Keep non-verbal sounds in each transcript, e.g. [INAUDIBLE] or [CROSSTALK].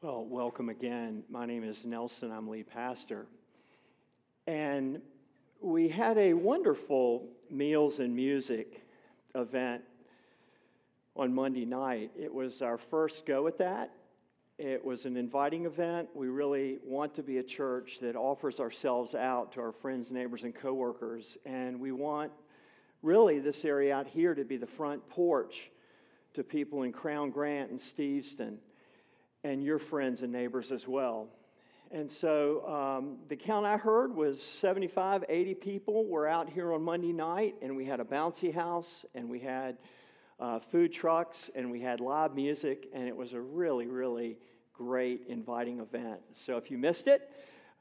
Well, welcome again. My name is Nelson. I'm lead pastor. And we had a wonderful Meals and Music event on Monday night. It was our first go at that. It was an inviting event. We really want to be a church that offers ourselves out to our friends, neighbors, and coworkers. And we want really this area out here to be the front porch to people in Crown Grant and Steveston and your friends and neighbors as well. And so um, the count I heard was 75, 80 people were out here on Monday night, and we had a bouncy house, and we had uh, food trucks, and we had live music, and it was a really, really great, inviting event. So if you missed it,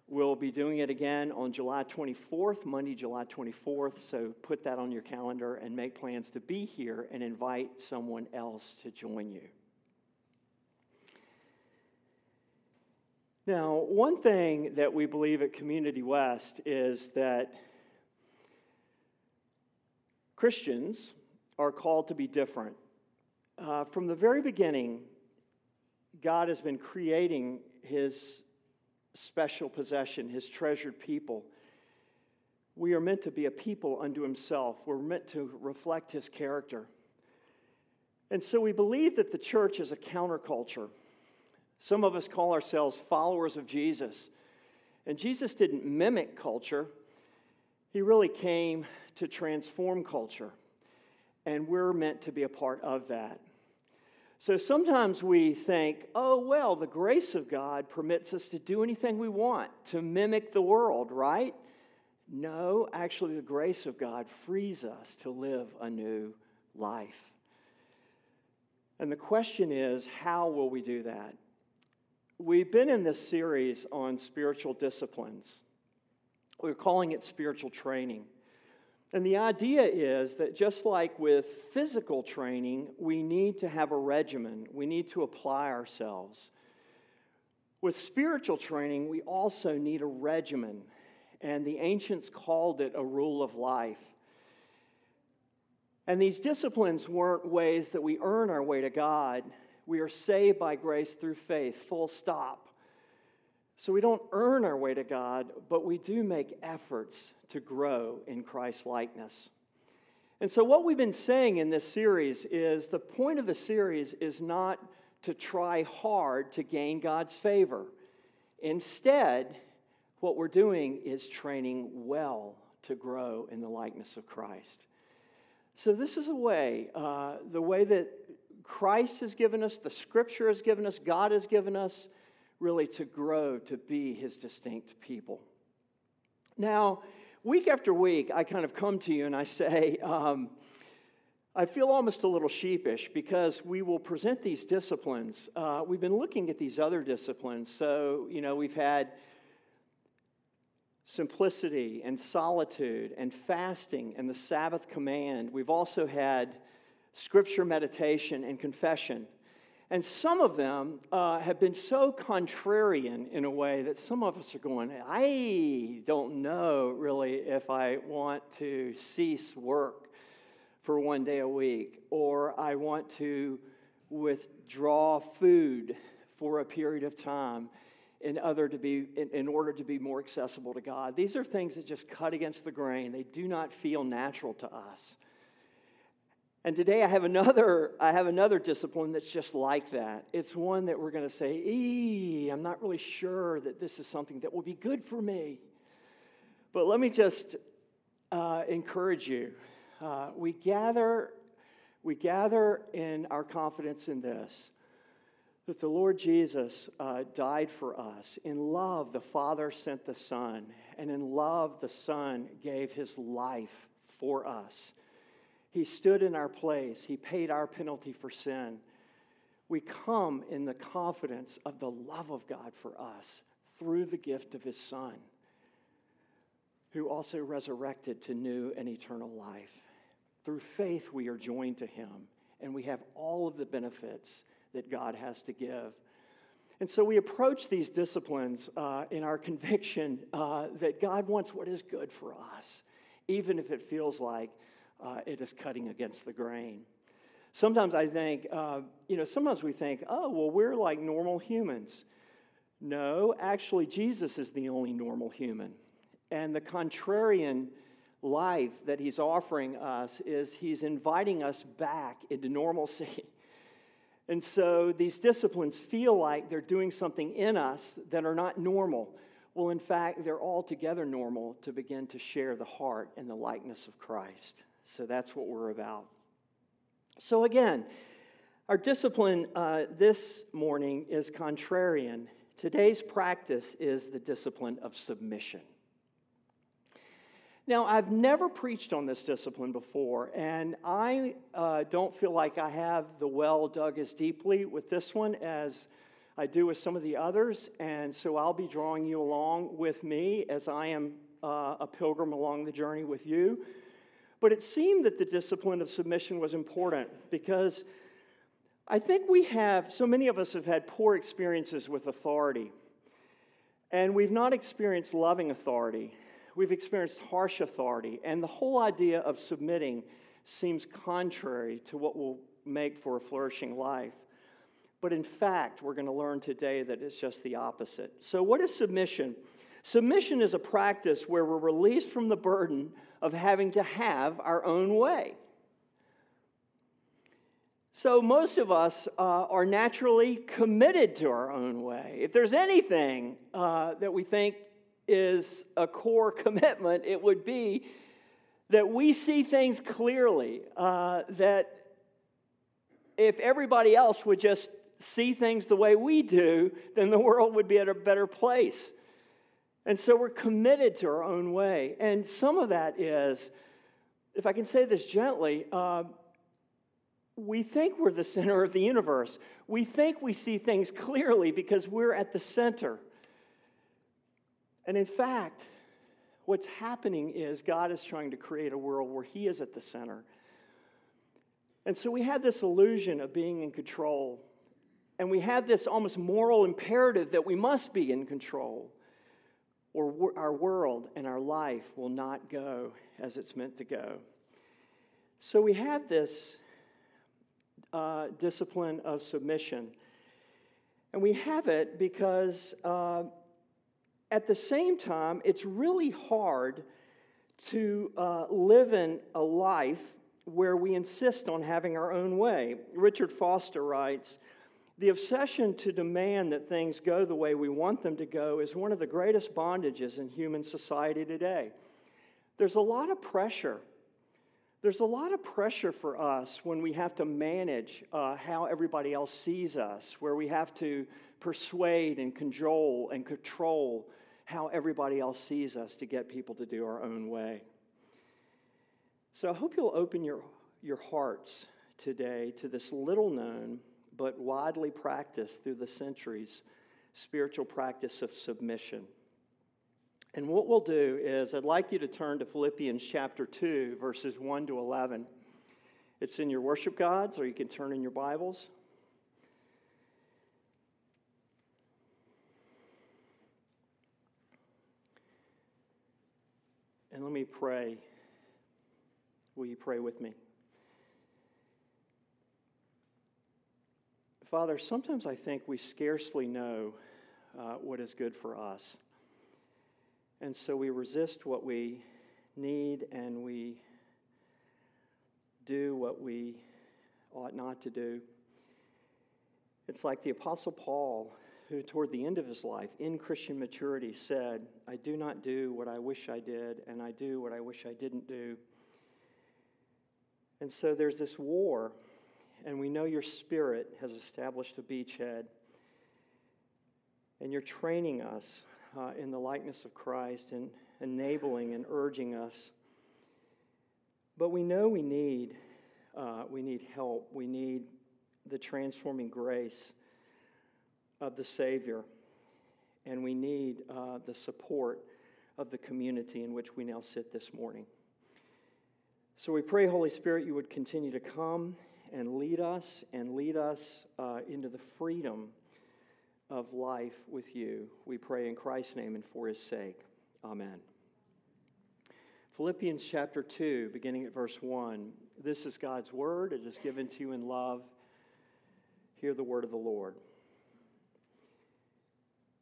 we'll be doing it again on July 24th, Monday, July 24th. So put that on your calendar and make plans to be here and invite someone else to join you. Now, one thing that we believe at Community West is that Christians are called to be different. Uh, from the very beginning, God has been creating his special possession, his treasured people. We are meant to be a people unto himself, we're meant to reflect his character. And so we believe that the church is a counterculture. Some of us call ourselves followers of Jesus. And Jesus didn't mimic culture, he really came to transform culture. And we're meant to be a part of that. So sometimes we think, oh, well, the grace of God permits us to do anything we want, to mimic the world, right? No, actually, the grace of God frees us to live a new life. And the question is, how will we do that? We've been in this series on spiritual disciplines. We're calling it spiritual training. And the idea is that just like with physical training, we need to have a regimen, we need to apply ourselves. With spiritual training, we also need a regimen, and the ancients called it a rule of life. And these disciplines weren't ways that we earn our way to God, we are saved by grace through faith, full stop. So we don't earn our way to God, but we do make efforts to grow in Christ likeness. And so, what we've been saying in this series is the point of the series is not to try hard to gain God's favor. Instead, what we're doing is training well to grow in the likeness of Christ. So, this is a way, uh, the way that Christ has given us, the Scripture has given us, God has given us, really to grow to be His distinct people. Now, week after week, I kind of come to you and I say, um, I feel almost a little sheepish because we will present these disciplines. Uh, we've been looking at these other disciplines. So, you know, we've had simplicity and solitude and fasting and the Sabbath command. We've also had scripture meditation, and confession. And some of them uh, have been so contrarian in a way that some of us are going, I don't know really if I want to cease work for one day a week, or I want to withdraw food for a period of time in, other to be, in, in order to be more accessible to God. These are things that just cut against the grain. They do not feel natural to us. And today I have another, I have another discipline that's just like that. It's one that we're going to say, ee, I'm not really sure that this is something that will be good for me. But let me just uh, encourage you. Uh, we gather, we gather in our confidence in this that the Lord Jesus uh, died for us. In love, the Father sent the Son, and in love, the Son gave his life for us. He stood in our place, He paid our penalty for sin. We come in the confidence of the love of God for us through the gift of His Son, who also resurrected to new and eternal life. Through faith, we are joined to Him, and we have all of the benefits that God has to give. And so we approach these disciplines uh, in our [LAUGHS] conviction uh, that God wants what is good for us, even if it feels like uh, it is cutting against the grain. Sometimes I think, uh, you know, sometimes we think, oh, well, we're like normal humans. No, actually, Jesus is the only normal human. And the contrarian life that he's offering us is he's inviting us back into normalcy. [LAUGHS] And so these disciplines feel like they're doing something in us that are not normal. Well, in fact, they're altogether normal to begin to share the heart and the likeness of Christ. So that's what we're about. So, again, our discipline uh, this morning is contrarian. Today's practice is the discipline of submission. Now, I've never preached on this discipline before, and I uh, don't feel like I have the well dug as deeply with this one as I do with some of the others, and so I'll be drawing you along with me as I am uh, a pilgrim along the journey with you. But it seemed that the discipline of submission was important because I think we have, so many of us have had poor experiences with authority, and we've not experienced loving authority we've experienced harsh authority, and the whole idea of submitting seems contrary to what will make for a flourishing life. But in fact, we're going to learn today that it's just the opposite. So, what is submission? Submission is a practice where we're released from the burden of having to have our own way. So, most of us uh, are naturally committed to our own way. If there's anything uh, that we think is a core [LAUGHS] commitment, it would be that we see things clearly, uh, that if everybody else would just see things the way we do, then the [LAUGHS] world would be at a better place. And so we're committed to our own way. And some of that is, if I can say this gently, uh, we think we're the center of the universe. We think we see things clearly because we're at the center. And in fact, what's happening is God is trying to create a world where He is at the center. And so we have this illusion of being in control. And we have this almost moral imperative that we must be in control, or our world and our life will not go as it's meant to go. So we have this uh, discipline of submission. And we have it because uh, at the same time, it's really hard to uh, live in a life where we insist on having our own way. Richard Foster writes The obsession to demand that things go the way we want them to go is one of the greatest bondages in human society today. There's a lot of pressure. There's a lot of pressure for us when we have to manage uh, how everybody else sees us, where we have to persuade and cajole and control how everybody else sees us to get people to do our own way. So I hope you'll open your, your hearts today to this little known but widely practiced through the centuries spiritual practice of submission. And what we'll do is, I'd like you to turn to Philippians chapter 2, verses 1 to 11. It's in your worship guides, or you can turn in your Bibles. And let me pray. Will you pray with me? Father, sometimes I think we scarcely know uh, what is good for us. And so we resist what we need and we do what we ought not to do. It's like the Apostle Paul who, toward the end of his life, in Christian maturity, said, I do not do what I wish I did, and I do what I wish I didn't do. And so there's this war, and we know your spirit has established a beachhead, and you're training us uh, in the likeness of Christ and enabling and urging us. But we know we need, uh, we need help. We need the transforming grace of the Savior, and we need uh, the support of the community in which we now sit this morning. So we pray, Holy Spirit, you would continue to come and lead us and lead us uh, into the freedom of life with you. We pray in Christ's name and for his sake. Amen. Philippians chapter 2, beginning at verse 1. This is God's word. It is given to you in love. Hear the word of the Lord.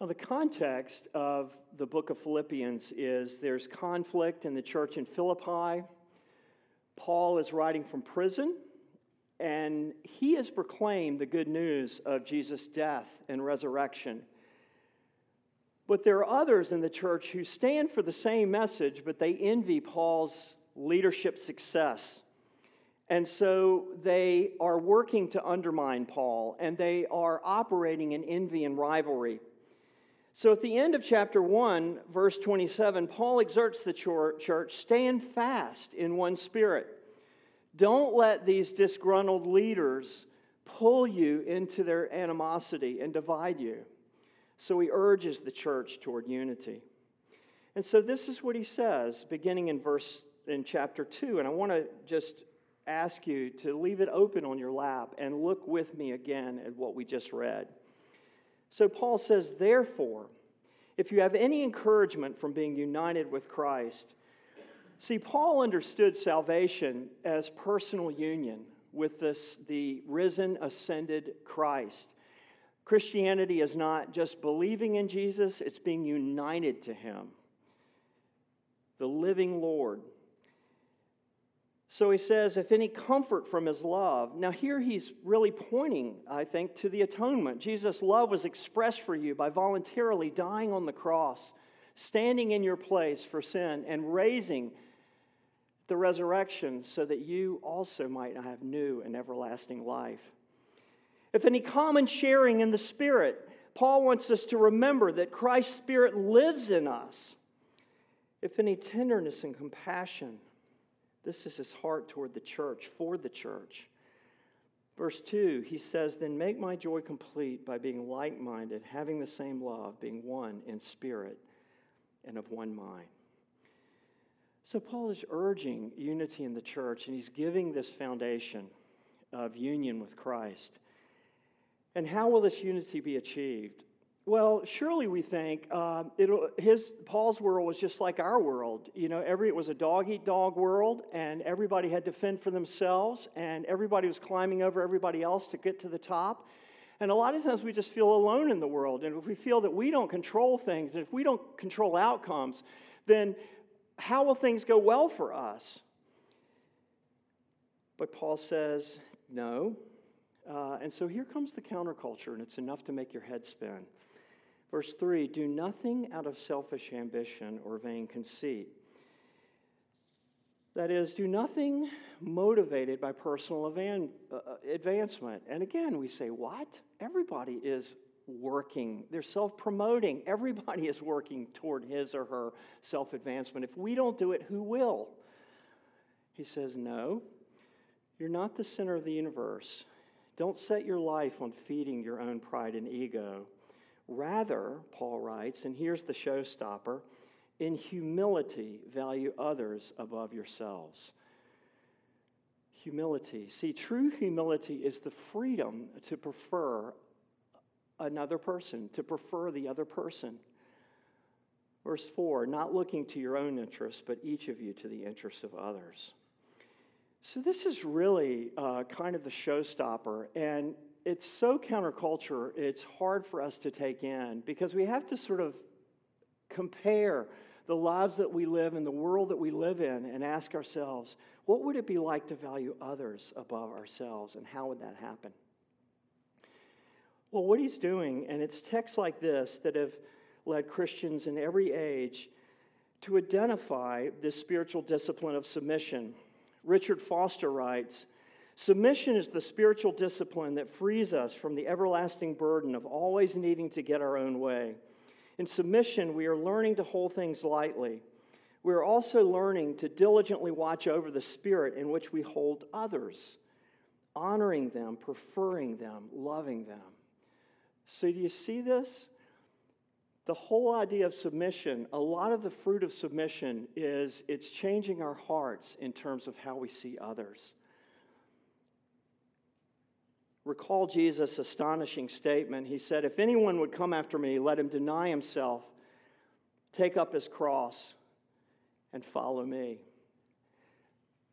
Now, the context of the book of Philippians is there's conflict in the church in Philippi. Paul is writing from prison, and he has proclaimed the good news of Jesus' death and resurrection. But there are others in the church who stand for the same message, but they envy Paul's leadership success. And so they are working to undermine Paul, and they are operating in envy and rivalry. So at the end of chapter 1, verse 27, Paul exhorts the church stand fast in one spirit. Don't let these disgruntled leaders pull you into their animosity and divide you. So he urges the church toward unity. And so this is what he says beginning in verse in chapter 2 and I want to just ask you to leave it open on your lap and look with me again at what we just read. So Paul says, therefore, if you have any encouragement from being united with Christ, see, Paul understood salvation as personal union with this, the risen, ascended Christ. Christianity is not just believing in Jesus, it's being united to him. The living Lord so he says, if any comfort from his love. Now, here he's really pointing, I think, to the atonement. Jesus' love was expressed for you by voluntarily dying on the cross, standing in your place for sin, and raising the resurrection so that you also might have new and everlasting life. If any common sharing in the Spirit, Paul wants us to remember that Christ's Spirit lives in us. If any tenderness and compassion, this is his heart toward the church, for the church. Verse 2, he says, Then make my joy complete by being like minded, having the same love, being one in spirit and of one mind. So, Paul is urging unity in the church, and he's giving this foundation of union with Christ. And how will this unity be achieved? Well, surely we think uh, his Paul's world was just like our world. You know, every it was a dog eat dog world, and everybody had to fend for themselves, and everybody was climbing over everybody else to get to the top. And a lot of times we just feel alone in the world, and if we feel that we don't control things, and if we don't control outcomes, then how will things go well for us? But Paul says, no. Uh, and so here comes the counterculture, and it's enough to make your head spin. Verse 3 Do nothing out of selfish ambition or vain conceit. That is, do nothing motivated by personal uh, uh, advancement. And again, we say, What? Everybody is working. They're self promoting. [LAUGHS] Everybody is working toward his or her self advancement. If we don't do it, who will? He says, No, you're not the center of the universe. Don't set your life on feeding your own pride and ego. Rather, Paul writes, and here's the showstopper in humility, value others above yourselves. Humility. See, true humility is the freedom to prefer another person, to prefer the other person. Verse 4 not looking to your own interests, but each of you to the interests of others. So, this is really uh, kind of the showstopper. And it's so counterculture, it's hard for us to take in because we have to sort of compare the lives that we live in the world that we live in and ask ourselves, what would it be like to value others above ourselves, and how would that happen? Well, what he's doing, and it's texts like this that have led Christians in every age to identify this spiritual discipline of submission. Richard Foster writes Submission is the spiritual discipline that frees us from the everlasting burden of always needing to get our own way. In submission, we are learning to hold things lightly. We are also learning to diligently watch over the spirit in which we hold others, honoring them, preferring them, loving them. So, do you see this? The whole idea of submission, a lot of the fruit of submission is it's changing our hearts in terms of how we see others. Recall Jesus' astonishing statement. He said, If anyone would come after me, let him deny himself, take up his cross, and follow me.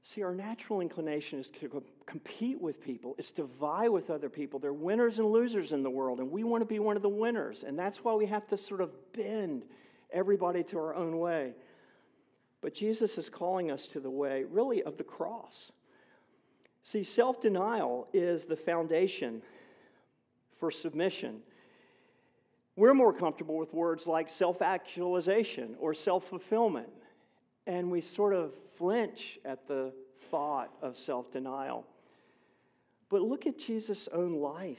See, our natural inclination is to compete with people, it's to vie with other people. There are winners and losers in the world, and we want to be one of the winners. And that's why we have to sort of bend everybody to our own way. But Jesus is calling us to the way, really, of the cross. See, self denial is the foundation for submission. We're more comfortable with words like self actualization or self fulfillment, and we sort of flinch at the thought of self denial. But look at Jesus' own life,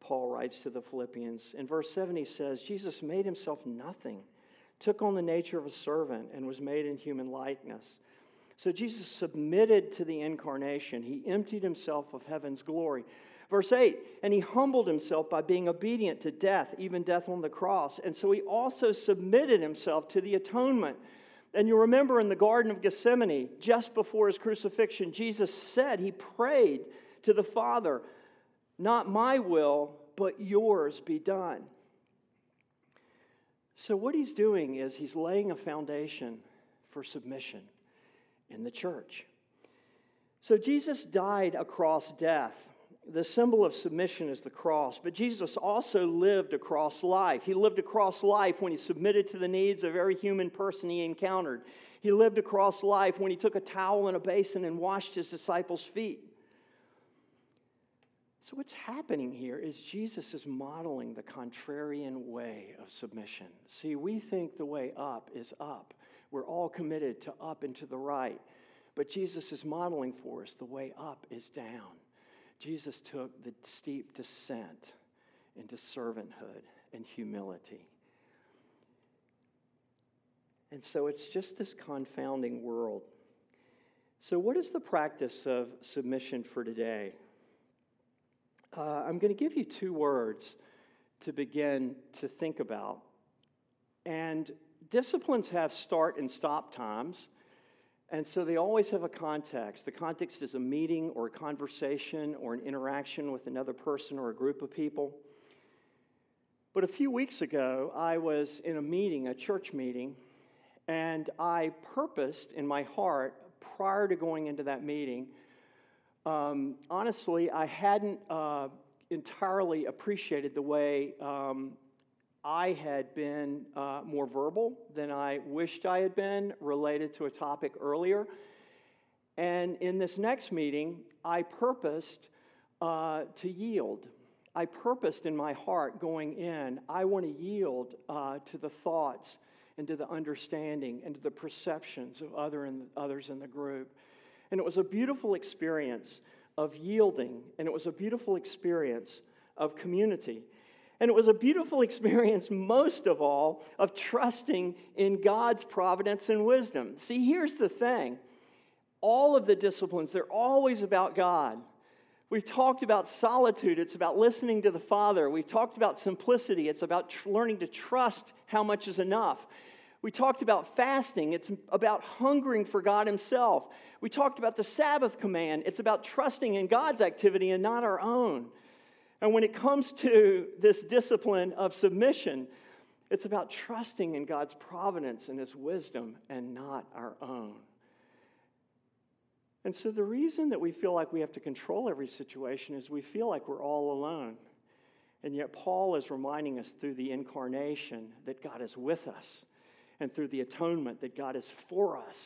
Paul writes to the Philippians. In verse 7, he says, Jesus made himself nothing, took on the nature of a servant, and was made in human likeness. So Jesus submitted to the incarnation. He emptied himself of heaven's glory. Verse 8, and he humbled himself by being obedient to death, even death on the cross. And so he also submitted himself to the atonement. And you remember in the Garden of Gethsemane, just before his crucifixion, Jesus said, he prayed to the Father, Not my will, but yours be done. So, what he's doing is he's laying a foundation for submission in the church. So Jesus died across death. The symbol of submission is the cross, but Jesus also lived across life. He lived across life when he submitted to the needs of every human person he encountered. He lived across life when he took a towel and a basin and washed his disciples' feet. So, what's happening here is Jesus is modeling the contrarian way of submission. See, we think the way up is up, we're all committed to up and to the right. But Jesus is modeling for us the way up is down. Jesus took the steep descent into servanthood and humility. And so it's just this confounding world. So, what is the practice of submission for today? Uh, I'm going to give you two words to begin to think about. And disciplines have start and stop times. And so they always have a context. The context is a meeting or a conversation or an interaction with another person or a group of people. But a few weeks ago, I was in a meeting, a church meeting, and I purposed in my heart prior to going into that meeting. Um, honestly, I hadn't uh, entirely appreciated the way um, I had been uh, more verbal than I wished I had been related to a topic earlier. And in this next meeting, I purposed uh, to yield. I purposed in my heart going in, I want to yield uh, to the thoughts and to the understanding and to the perceptions of other in, others in the group. And it was a beautiful experience of yielding, and it was a beautiful experience of community. And it was a beautiful [LAUGHS] experience, most of all, of trusting in God's providence and wisdom. See, here's the thing all of the disciplines, they're always about God. We've talked about solitude, it's about listening to the Father. We've talked about simplicity, it's about tr- learning to trust how much is enough. We talked about fasting, it's about hungering for God Himself. We talked about the Sabbath command, it's about trusting in God's activity and not our own. And when it comes to this discipline of submission, It's about trusting in God's providence and His wisdom and not our own. And so, the reason that we feel like we have to control every situation is we feel like we're all alone. And yet, Paul is reminding us through the incarnation that God is with us, and through the atonement that God is for us.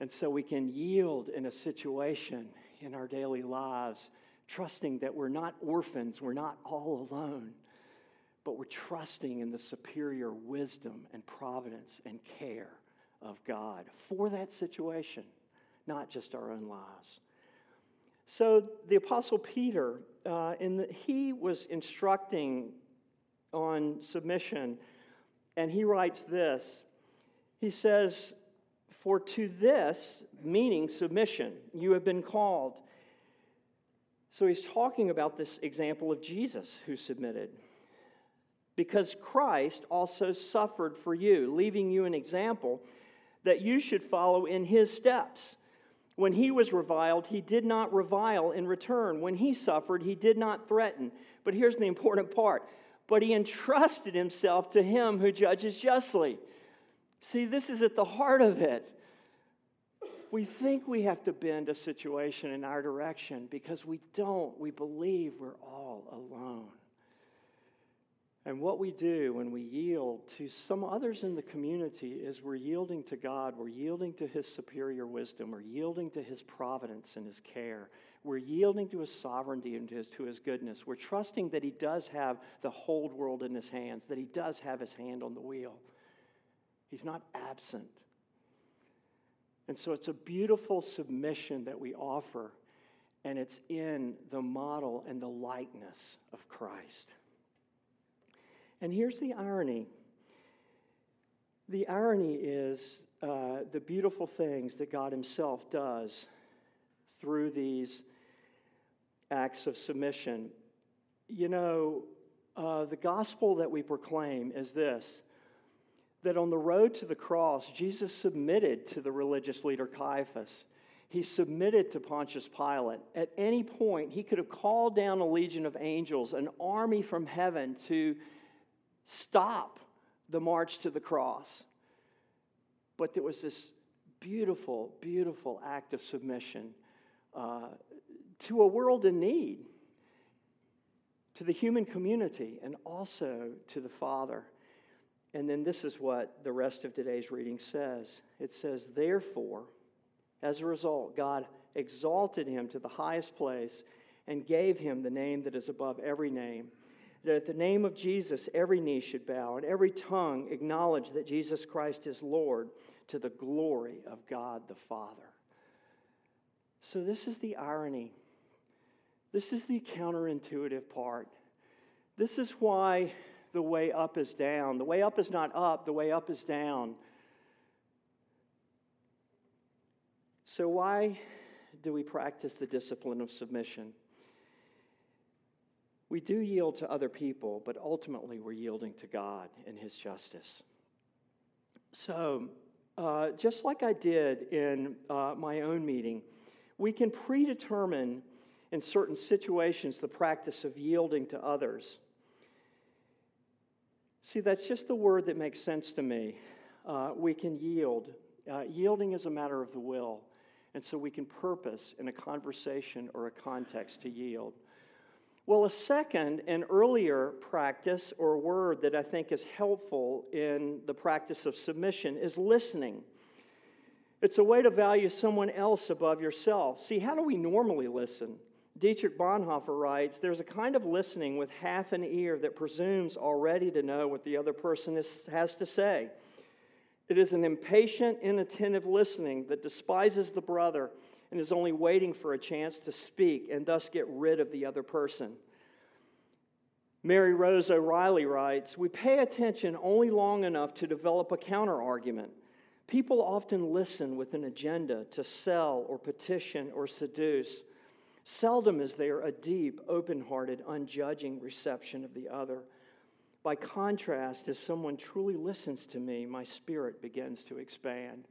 And so, we can yield in a situation in our daily lives, trusting that we're not orphans, we're not all alone, but we're trusting in the superior wisdom and providence and care of God for that situation, not just our own lives. So the Apostle Peter, uh, in the, he was instructing on submission, and he writes this. He says, For to this, meaning submission, you have been called. So he's talking about this example of Jesus who submitted. Because Christ also suffered for you, leaving you an example that you should follow in his steps. When he was reviled, he did not revile in return. When he suffered, he did not threaten. But here's the important part but he entrusted himself to him who judges justly. See, this is at the heart of it. We think we have to bend a situation in our direction because we don't. We believe we're all alone. And what we do when we yield to some others in the community is we're yielding to God, we're yielding to His superior wisdom, we're yielding to His providence and His care. We're yielding to His sovereignty and to His, to his goodness. We're trusting that He does have the whole world in His hands, that He does have His hand on the wheel. He's not absent. And so it's a beautiful submission that we offer, and it's in the model and the likeness of Christ. And here's the irony the irony is uh, the beautiful things that God Himself does through these acts of submission. You know, uh, the gospel that we proclaim is this that on the road to the cross, Jesus submitted to the religious leader Caiaphas. He submitted to Pontius Pilate. At any point, he could have called down a legion of angels, an army from heaven to stop the march to the cross. But there was this beautiful, beautiful act of submission uh, to a world in need, to the human community, and also to the Father. And then this is what the rest of today's reading says it says, Therefore, as a result, God exalted him to the highest place and gave him the name that is above every name that at the name of Jesus, every knee should bow and every tongue acknowledge that Jesus Christ is Lord to the glory of God the Father. So, this is the irony. This is the counterintuitive part. This is why the way up is down. The way up is not up, the way up is down. So, why do we practice the discipline of submission? We do yield to other people, but ultimately we're yielding to God and His justice. So, uh, just like I did in uh, my own meeting, we can predetermine in certain situations the practice of yielding to others. See, that's just the word that makes sense to me. Uh, we can yield. Uh, yielding is a matter of the will. And so we can purpose in a conversation or a context to yield. Well, a second and earlier practice or word that I think is helpful in the practice of submission is listening. It's a way to value someone else above yourself. See, how do we normally listen? Dietrich Bonhoeffer writes There's a kind of listening with half an ear that presumes already to know what the other person is, has to say. It is an impatient, inattentive listening that despises the brother and is only waiting for a chance to speak and thus get rid of the other person. Mary Rose O'Reilly writes We pay attention only long enough to develop a counter argument. People often listen with an agenda to sell or petition or seduce. Seldom is there a deep, open hearted, unjudging reception of the other. By contrast, as someone truly listens to me, my spirit begins to expand.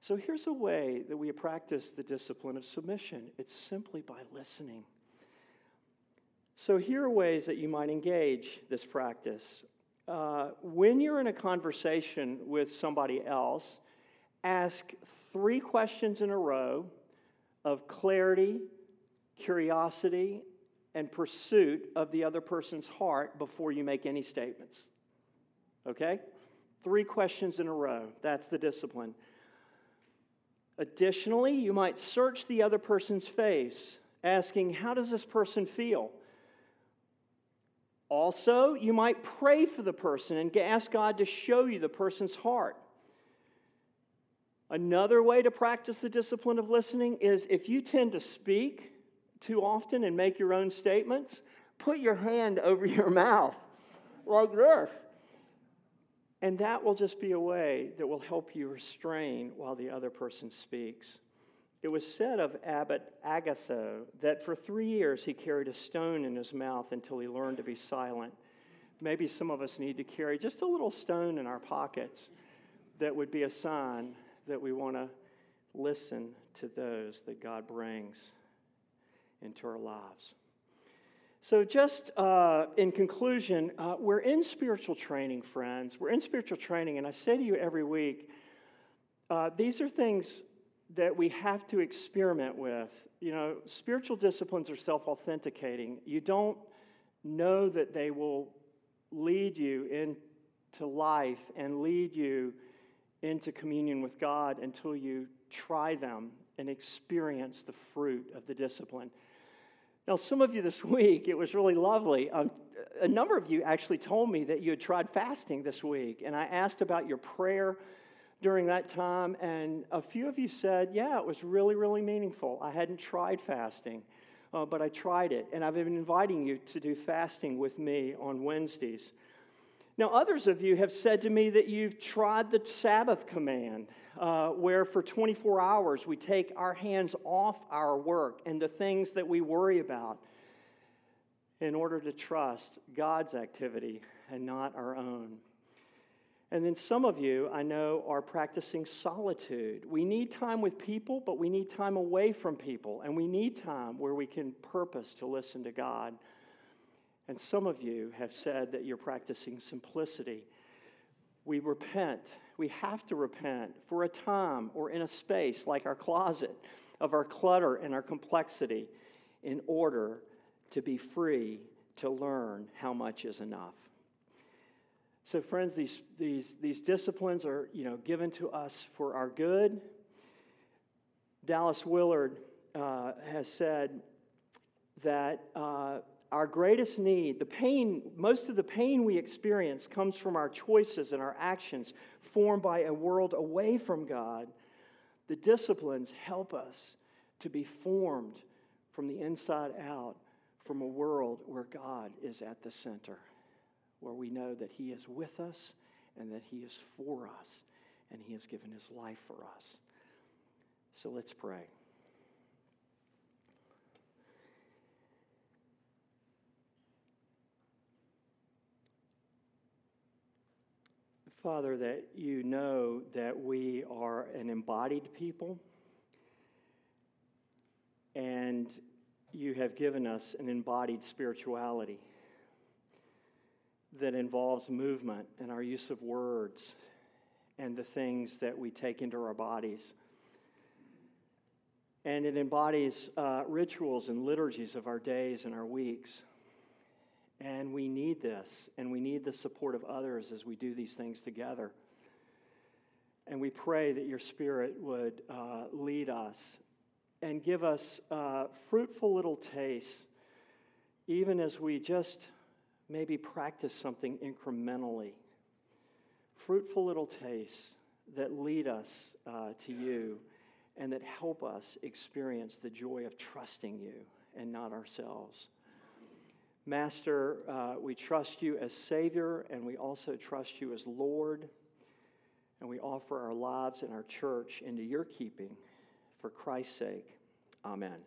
So here's a way that we practice the discipline of submission it's simply by listening. So, here are ways that you might engage this practice. Uh, when you're in a conversation with somebody else, ask three questions in a row of clarity, curiosity, and pursuit of the other person's heart before you make any statements. Okay? Three questions in a row. That's the discipline. Additionally, you might search the other person's face, asking, How does this person feel? Also, you might pray for the person and ask God to show you the person's heart. Another way to practice the discipline of listening is if you tend to speak too often and make your own statements, put your hand over your [LAUGHS] mouth like this. And that will just be a way that will help you restrain while the other person speaks. It was said of Abbot Agatho that for three years he carried a stone in his mouth until he learned to be silent. Maybe some of us need to carry just a little stone in our pockets that would be a sign that we want to listen to those that God brings into our lives. So, just uh, in conclusion, uh, we're in spiritual training, friends. We're in spiritual training, and I say to you every week, uh, these are things that we have to experiment with. You know, spiritual disciplines are self authenticating. You don't know that they will lead you into life and lead you into communion with God until you try them and experience the fruit of the discipline. Now, some of you this [LAUGHS] week, it was really lovely. Um, a number of you actually told me that you had tried fasting this week, and I asked about your prayer during that time, and a few of you said, Yeah, it was really, really meaningful. I hadn't tried fasting, uh, but I tried it, and I've been inviting you to do fasting with me on Wednesdays. Now, others of you have said to me that you've tried the Sabbath command, uh, where for 24 hours we take our hands off our work and the things that we worry about in order to trust God's activity and not our own. And then some of you, I know, are practicing solitude. We need time with people, but we need time away from people. And we need time where we can purpose to listen to God. And some of you have said that you're practicing simplicity. We repent. We have to repent for a time or in a space like our closet of our clutter and our complexity in order to be free to learn how much is enough. So, friends, these, these, these disciplines are you know, given to us for our good. Dallas Willard uh, has said that uh, our greatest need, the pain, most of the pain we experience comes from our choices and our actions formed by a world away from God. The disciplines help us to be formed from the inside out from a world where God is at the center where we know that He is with us and that He is for us and He has given His life for us. So let's pray. Father, that you know that we are an embodied people and you have given us an embodied spirituality that involves movement and our use of words and the things that we take into our bodies. And it embodies uh, rituals and liturgies of our days and our weeks. And we need this, and we need the support of others as we do these things together. And we pray that your Spirit would uh, lead us and give us uh, fruitful little tastes, even as we just maybe practice something incrementally. Fruitful little tastes that lead us uh, to you and that help us experience the joy of trusting you and not ourselves. Master, uh, we trust you as Savior and we also trust you as Lord. And we offer our lives and our church into your keeping for Christ's sake. Amen.